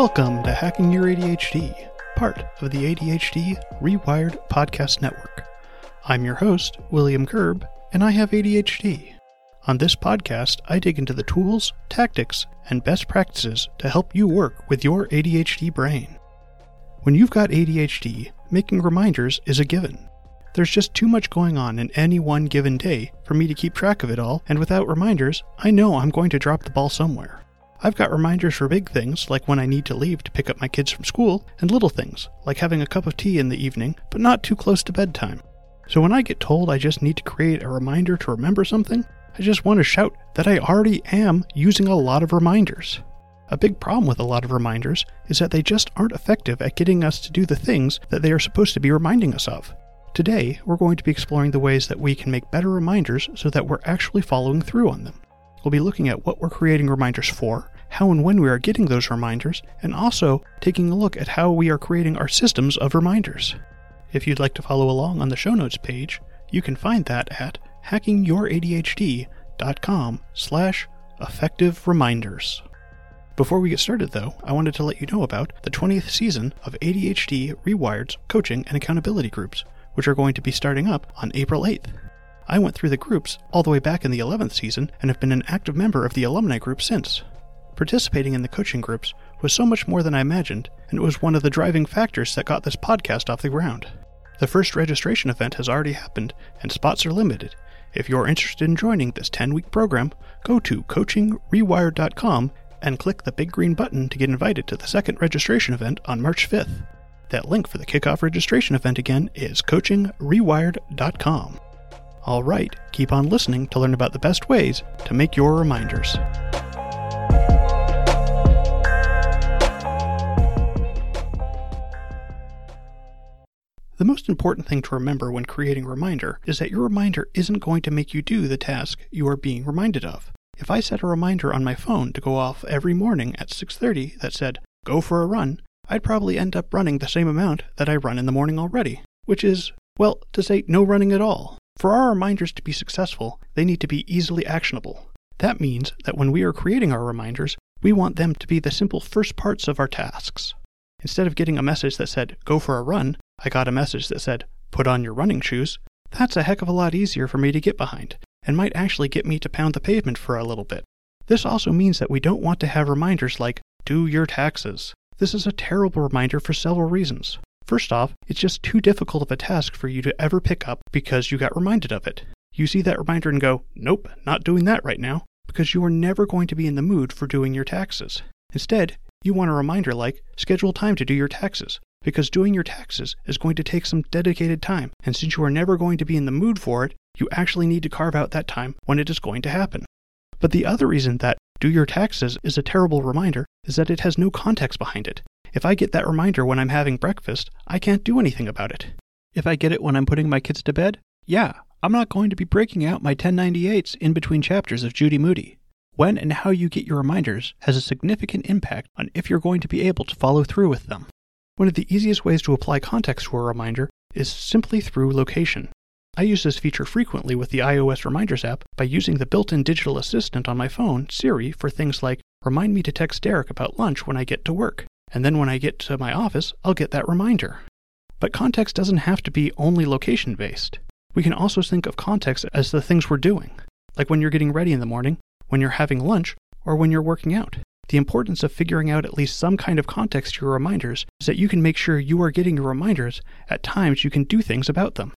Welcome to Hacking Your ADHD, part of the ADHD Rewired Podcast Network. I'm your host, William Curb, and I have ADHD. On this podcast, I dig into the tools, tactics, and best practices to help you work with your ADHD brain. When you've got ADHD, making reminders is a given. There's just too much going on in any one given day for me to keep track of it all, and without reminders, I know I'm going to drop the ball somewhere. I've got reminders for big things, like when I need to leave to pick up my kids from school, and little things, like having a cup of tea in the evening, but not too close to bedtime. So when I get told I just need to create a reminder to remember something, I just want to shout that I already am using a lot of reminders. A big problem with a lot of reminders is that they just aren't effective at getting us to do the things that they are supposed to be reminding us of. Today, we're going to be exploring the ways that we can make better reminders so that we're actually following through on them. We'll be looking at what we're creating reminders for, how and when we are getting those reminders, and also taking a look at how we are creating our systems of reminders. If you'd like to follow along on the show notes page, you can find that at hackingyouradhd.com slash effective reminders. Before we get started, though, I wanted to let you know about the 20th season of ADHD Rewired's coaching and accountability groups, which are going to be starting up on April 8th. I went through the groups all the way back in the 11th season and have been an active member of the alumni group since. Participating in the coaching groups was so much more than I imagined, and it was one of the driving factors that got this podcast off the ground. The first registration event has already happened, and spots are limited. If you're interested in joining this 10 week program, go to coachingrewired.com and click the big green button to get invited to the second registration event on March 5th. That link for the kickoff registration event again is coachingrewired.com. All right, keep on listening to learn about the best ways to make your reminders. The most important thing to remember when creating a reminder is that your reminder isn't going to make you do the task you are being reminded of. If I set a reminder on my phone to go off every morning at 6:30 that said, "Go for a run," I'd probably end up running the same amount that I run in the morning already, which is, well, to say no running at all. For our reminders to be successful, they need to be easily actionable. That means that when we are creating our reminders, we want them to be the simple first parts of our tasks. Instead of getting a message that said, go for a run, I got a message that said, put on your running shoes. That's a heck of a lot easier for me to get behind, and might actually get me to pound the pavement for a little bit. This also means that we don't want to have reminders like, do your taxes. This is a terrible reminder for several reasons. First off, it's just too difficult of a task for you to ever pick up because you got reminded of it. You see that reminder and go, nope, not doing that right now, because you are never going to be in the mood for doing your taxes. Instead, you want a reminder like, schedule time to do your taxes, because doing your taxes is going to take some dedicated time, and since you are never going to be in the mood for it, you actually need to carve out that time when it is going to happen. But the other reason that do your taxes is a terrible reminder is that it has no context behind it. If I get that reminder when I'm having breakfast, I can't do anything about it. If I get it when I'm putting my kids to bed, yeah, I'm not going to be breaking out my 1098s in between chapters of Judy Moody. When and how you get your reminders has a significant impact on if you're going to be able to follow through with them. One of the easiest ways to apply context to a reminder is simply through location. I use this feature frequently with the iOS Reminders app by using the built in digital assistant on my phone, Siri, for things like remind me to text Derek about lunch when I get to work and then when I get to my office, I'll get that reminder. But context doesn't have to be only location based. We can also think of context as the things we're doing, like when you're getting ready in the morning, when you're having lunch, or when you're working out. The importance of figuring out at least some kind of context to your reminders is that you can make sure you are getting your reminders at times you can do things about them.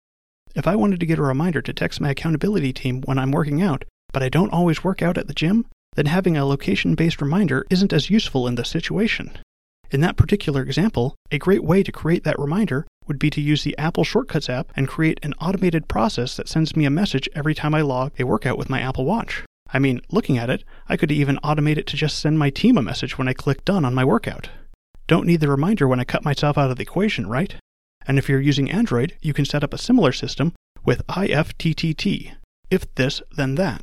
If I wanted to get a reminder to text my accountability team when I'm working out, but I don't always work out at the gym, then having a location based reminder isn't as useful in this situation. In that particular example, a great way to create that reminder would be to use the Apple Shortcuts app and create an automated process that sends me a message every time I log a workout with my Apple Watch. I mean, looking at it, I could even automate it to just send my team a message when I click done on my workout. Don't need the reminder when I cut myself out of the equation, right? And if you're using Android, you can set up a similar system with IFTTT. If this, then that.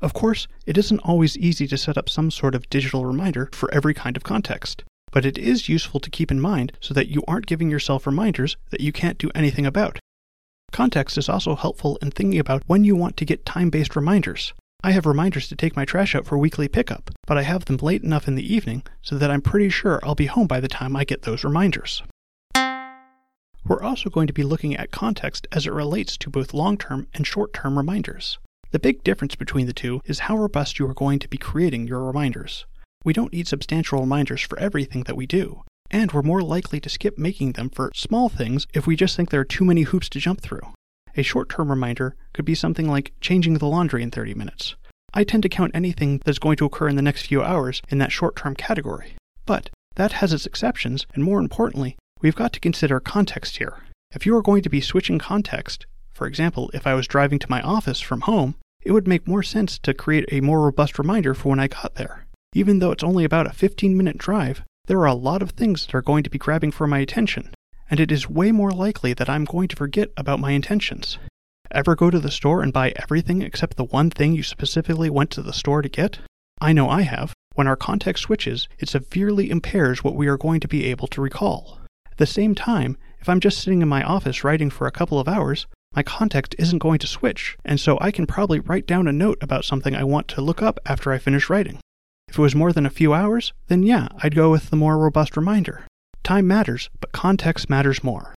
Of course, it isn't always easy to set up some sort of digital reminder for every kind of context but it is useful to keep in mind so that you aren't giving yourself reminders that you can't do anything about. Context is also helpful in thinking about when you want to get time based reminders. I have reminders to take my trash out for weekly pickup, but I have them late enough in the evening so that I'm pretty sure I'll be home by the time I get those reminders. We're also going to be looking at context as it relates to both long term and short term reminders. The big difference between the two is how robust you are going to be creating your reminders. We don't need substantial reminders for everything that we do, and we're more likely to skip making them for small things if we just think there are too many hoops to jump through. A short term reminder could be something like changing the laundry in 30 minutes. I tend to count anything that's going to occur in the next few hours in that short term category. But that has its exceptions, and more importantly, we've got to consider context here. If you are going to be switching context, for example, if I was driving to my office from home, it would make more sense to create a more robust reminder for when I got there. Even though it's only about a 15 minute drive, there are a lot of things that are going to be grabbing for my attention, and it is way more likely that I'm going to forget about my intentions. Ever go to the store and buy everything except the one thing you specifically went to the store to get? I know I have. When our context switches, it severely impairs what we are going to be able to recall. At the same time, if I'm just sitting in my office writing for a couple of hours, my context isn't going to switch, and so I can probably write down a note about something I want to look up after I finish writing. If it was more than a few hours, then yeah, I'd go with the more robust reminder. Time matters, but context matters more.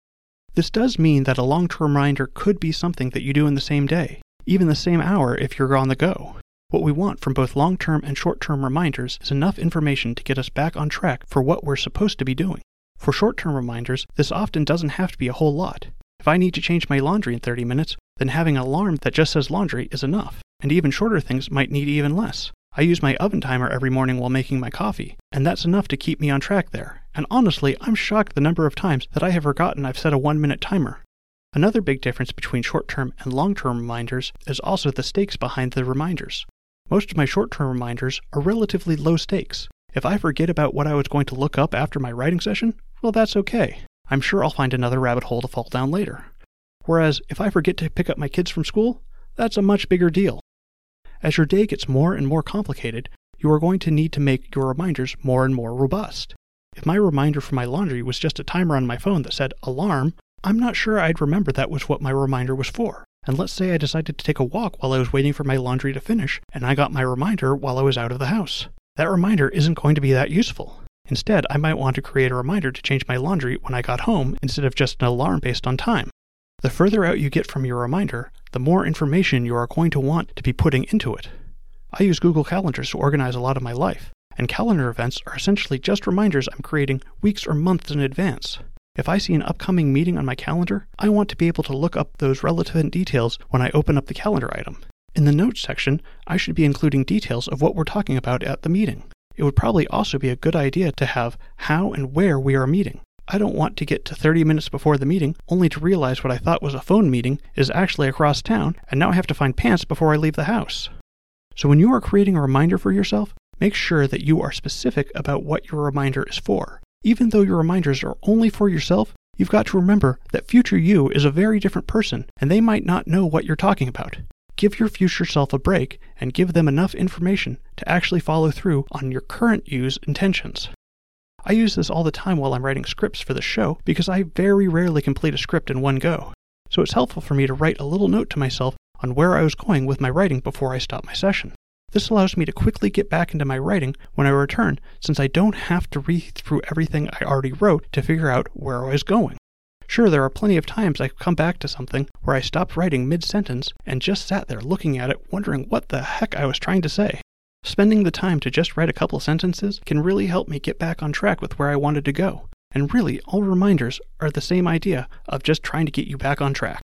This does mean that a long term reminder could be something that you do in the same day, even the same hour if you're on the go. What we want from both long term and short term reminders is enough information to get us back on track for what we're supposed to be doing. For short term reminders, this often doesn't have to be a whole lot. If I need to change my laundry in 30 minutes, then having an alarm that just says laundry is enough, and even shorter things might need even less. I use my oven timer every morning while making my coffee, and that's enough to keep me on track there. And honestly, I'm shocked the number of times that I have forgotten I've set a one minute timer. Another big difference between short term and long term reminders is also the stakes behind the reminders. Most of my short term reminders are relatively low stakes. If I forget about what I was going to look up after my writing session, well, that's okay. I'm sure I'll find another rabbit hole to fall down later. Whereas if I forget to pick up my kids from school, that's a much bigger deal. As your day gets more and more complicated, you are going to need to make your reminders more and more robust. If my reminder for my laundry was just a timer on my phone that said alarm, I'm not sure I'd remember that was what my reminder was for. And let's say I decided to take a walk while I was waiting for my laundry to finish, and I got my reminder while I was out of the house. That reminder isn't going to be that useful. Instead, I might want to create a reminder to change my laundry when I got home instead of just an alarm based on time. The further out you get from your reminder, the more information you are going to want to be putting into it. I use Google Calendars to organize a lot of my life, and calendar events are essentially just reminders I'm creating weeks or months in advance. If I see an upcoming meeting on my calendar, I want to be able to look up those relevant details when I open up the calendar item. In the notes section, I should be including details of what we're talking about at the meeting. It would probably also be a good idea to have how and where we are meeting. I don't want to get to 30 minutes before the meeting only to realize what I thought was a phone meeting is actually across town, and now I have to find pants before I leave the house. So when you are creating a reminder for yourself, make sure that you are specific about what your reminder is for. Even though your reminders are only for yourself, you've got to remember that future you is a very different person, and they might not know what you're talking about. Give your future self a break and give them enough information to actually follow through on your current you's intentions. I use this all the time while I'm writing scripts for the show because I very rarely complete a script in one go. So it's helpful for me to write a little note to myself on where I was going with my writing before I stop my session. This allows me to quickly get back into my writing when I return since I don't have to read through everything I already wrote to figure out where I was going. Sure, there are plenty of times I come back to something where I stopped writing mid sentence and just sat there looking at it, wondering what the heck I was trying to say. Spending the time to just write a couple sentences can really help me get back on track with where I wanted to go. And really, all reminders are the same idea of just trying to get you back on track.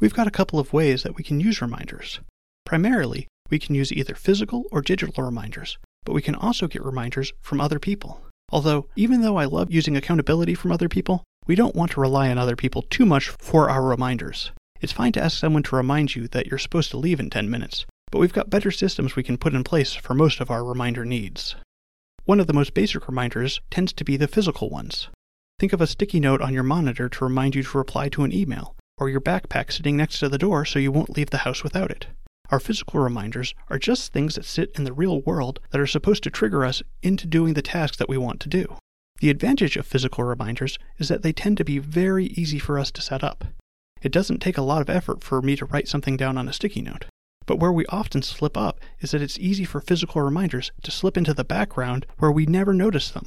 We've got a couple of ways that we can use reminders. Primarily, we can use either physical or digital reminders, but we can also get reminders from other people. Although, even though I love using accountability from other people, we don't want to rely on other people too much for our reminders. It's fine to ask someone to remind you that you're supposed to leave in 10 minutes, but we've got better systems we can put in place for most of our reminder needs. One of the most basic reminders tends to be the physical ones. Think of a sticky note on your monitor to remind you to reply to an email, or your backpack sitting next to the door so you won't leave the house without it. Our physical reminders are just things that sit in the real world that are supposed to trigger us into doing the tasks that we want to do. The advantage of physical reminders is that they tend to be very easy for us to set up. It doesn't take a lot of effort for me to write something down on a sticky note. But where we often slip up is that it's easy for physical reminders to slip into the background where we never notice them.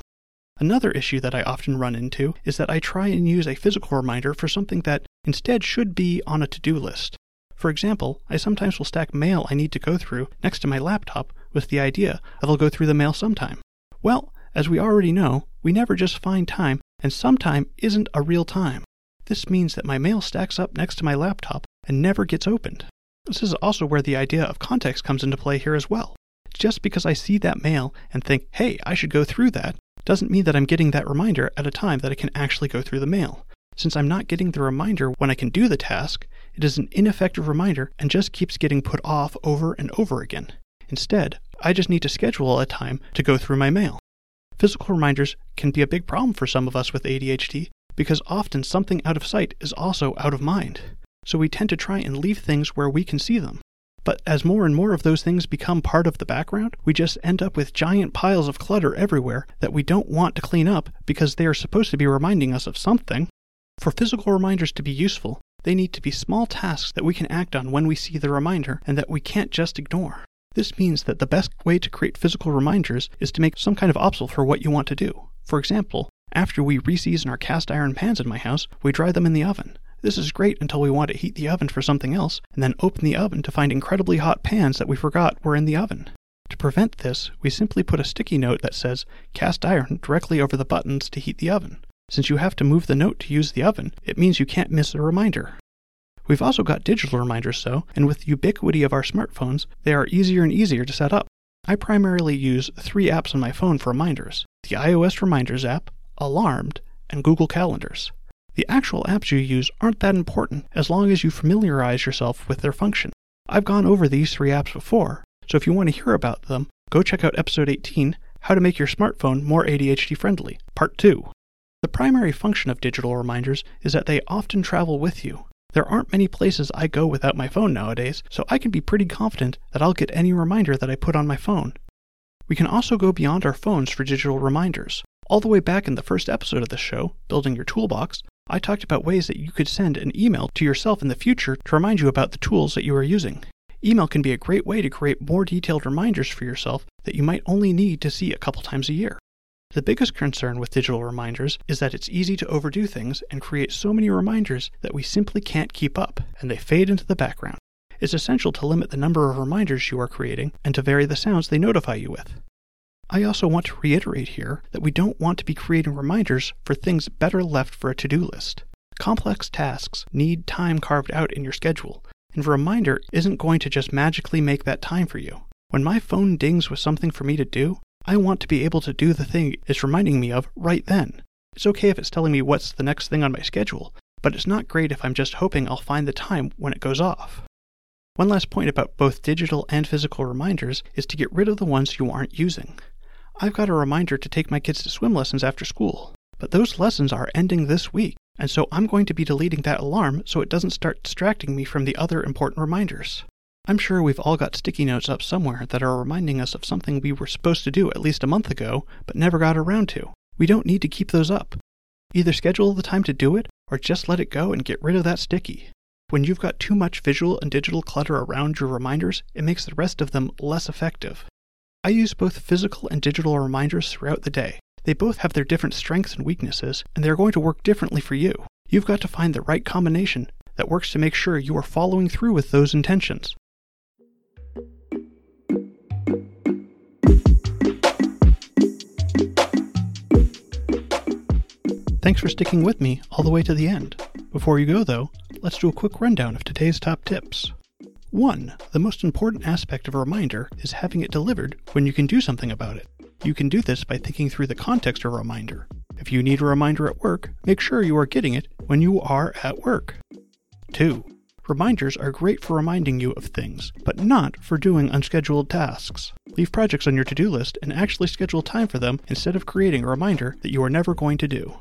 Another issue that I often run into is that I try and use a physical reminder for something that instead should be on a to do list. For example, I sometimes will stack mail I need to go through next to my laptop with the idea that I'll go through the mail sometime. Well, as we already know, we never just find time, and sometime isn't a real time. This means that my mail stacks up next to my laptop and never gets opened. This is also where the idea of context comes into play here as well. Just because I see that mail and think, hey, I should go through that, doesn't mean that I'm getting that reminder at a time that I can actually go through the mail. Since I'm not getting the reminder when I can do the task, it is an ineffective reminder and just keeps getting put off over and over again. Instead, I just need to schedule a time to go through my mail. Physical reminders can be a big problem for some of us with ADHD because often something out of sight is also out of mind. So we tend to try and leave things where we can see them. But as more and more of those things become part of the background, we just end up with giant piles of clutter everywhere that we don't want to clean up because they are supposed to be reminding us of something. For physical reminders to be useful, they need to be small tasks that we can act on when we see the reminder and that we can't just ignore. This means that the best way to create physical reminders is to make some kind of obstacle for what you want to do. For example, after we reseason our cast iron pans in my house, we dry them in the oven. This is great until we want to heat the oven for something else, and then open the oven to find incredibly hot pans that we forgot were in the oven. To prevent this, we simply put a sticky note that says cast iron directly over the buttons to heat the oven. Since you have to move the note to use the oven, it means you can't miss a reminder. We've also got digital reminders though, and with the ubiquity of our smartphones, they are easier and easier to set up. I primarily use three apps on my phone for reminders the iOS Reminders app, Alarmed, and Google Calendars. The actual apps you use aren't that important as long as you familiarize yourself with their function. I've gone over these three apps before, so if you want to hear about them, go check out episode 18 How to Make Your Smartphone More ADHD Friendly, Part 2. The primary function of digital reminders is that they often travel with you. There aren't many places I go without my phone nowadays, so I can be pretty confident that I'll get any reminder that I put on my phone. We can also go beyond our phones for digital reminders. All the way back in the first episode of the show, Building Your Toolbox, I talked about ways that you could send an email to yourself in the future to remind you about the tools that you are using. Email can be a great way to create more detailed reminders for yourself that you might only need to see a couple times a year. The biggest concern with digital reminders is that it's easy to overdo things and create so many reminders that we simply can't keep up, and they fade into the background. It's essential to limit the number of reminders you are creating and to vary the sounds they notify you with. I also want to reiterate here that we don't want to be creating reminders for things better left for a to do list. Complex tasks need time carved out in your schedule, and a reminder isn't going to just magically make that time for you. When my phone dings with something for me to do, I want to be able to do the thing it's reminding me of right then. It's okay if it's telling me what's the next thing on my schedule, but it's not great if I'm just hoping I'll find the time when it goes off. One last point about both digital and physical reminders is to get rid of the ones you aren't using. I've got a reminder to take my kids to swim lessons after school, but those lessons are ending this week, and so I'm going to be deleting that alarm so it doesn't start distracting me from the other important reminders. I'm sure we've all got sticky notes up somewhere that are reminding us of something we were supposed to do at least a month ago, but never got around to. We don't need to keep those up. Either schedule the time to do it, or just let it go and get rid of that sticky. When you've got too much visual and digital clutter around your reminders, it makes the rest of them less effective. I use both physical and digital reminders throughout the day. They both have their different strengths and weaknesses, and they're going to work differently for you. You've got to find the right combination that works to make sure you are following through with those intentions. Thanks for sticking with me all the way to the end. Before you go, though, let's do a quick rundown of today's top tips. 1. The most important aspect of a reminder is having it delivered when you can do something about it. You can do this by thinking through the context of a reminder. If you need a reminder at work, make sure you are getting it when you are at work. 2. Reminders are great for reminding you of things, but not for doing unscheduled tasks. Leave projects on your to do list and actually schedule time for them instead of creating a reminder that you are never going to do.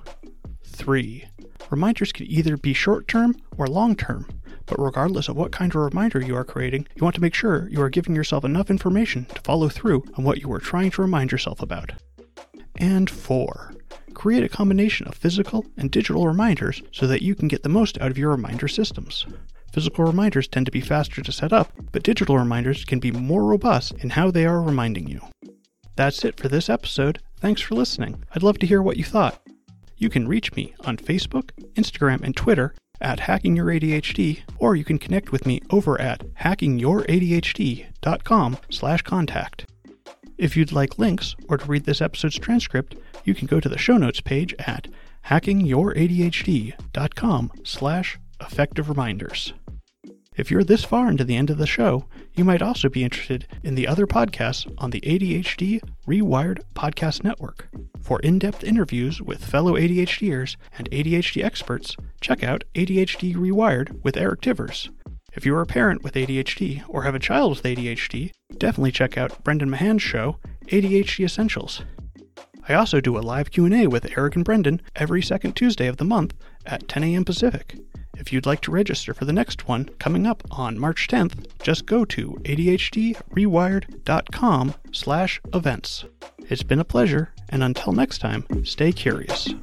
3. Reminders can either be short term or long term, but regardless of what kind of reminder you are creating, you want to make sure you are giving yourself enough information to follow through on what you are trying to remind yourself about. And 4. Create a combination of physical and digital reminders so that you can get the most out of your reminder systems. Physical reminders tend to be faster to set up, but digital reminders can be more robust in how they are reminding you. That's it for this episode. Thanks for listening. I'd love to hear what you thought. You can reach me on Facebook, Instagram, and Twitter at Hacking Your ADHD, or you can connect with me over at hackingyouradhd.com slash contact. If you'd like links or to read this episode's transcript, you can go to the show notes page at hackingyouradhd.com slash effective reminders. If you're this far into the end of the show, you might also be interested in the other podcasts on the ADHD Rewired Podcast Network. For in depth interviews with fellow ADHDers and ADHD experts, check out ADHD Rewired with Eric Tivers. If you are a parent with ADHD or have a child with ADHD, definitely check out Brendan Mahan's show, ADHD Essentials. I also do a live Q&A with Eric and Brendan every second Tuesday of the month at 10 a.m. Pacific. If you'd like to register for the next one coming up on March 10th, just go to adhdrewired.com slash events. It's been a pleasure, and until next time, stay curious.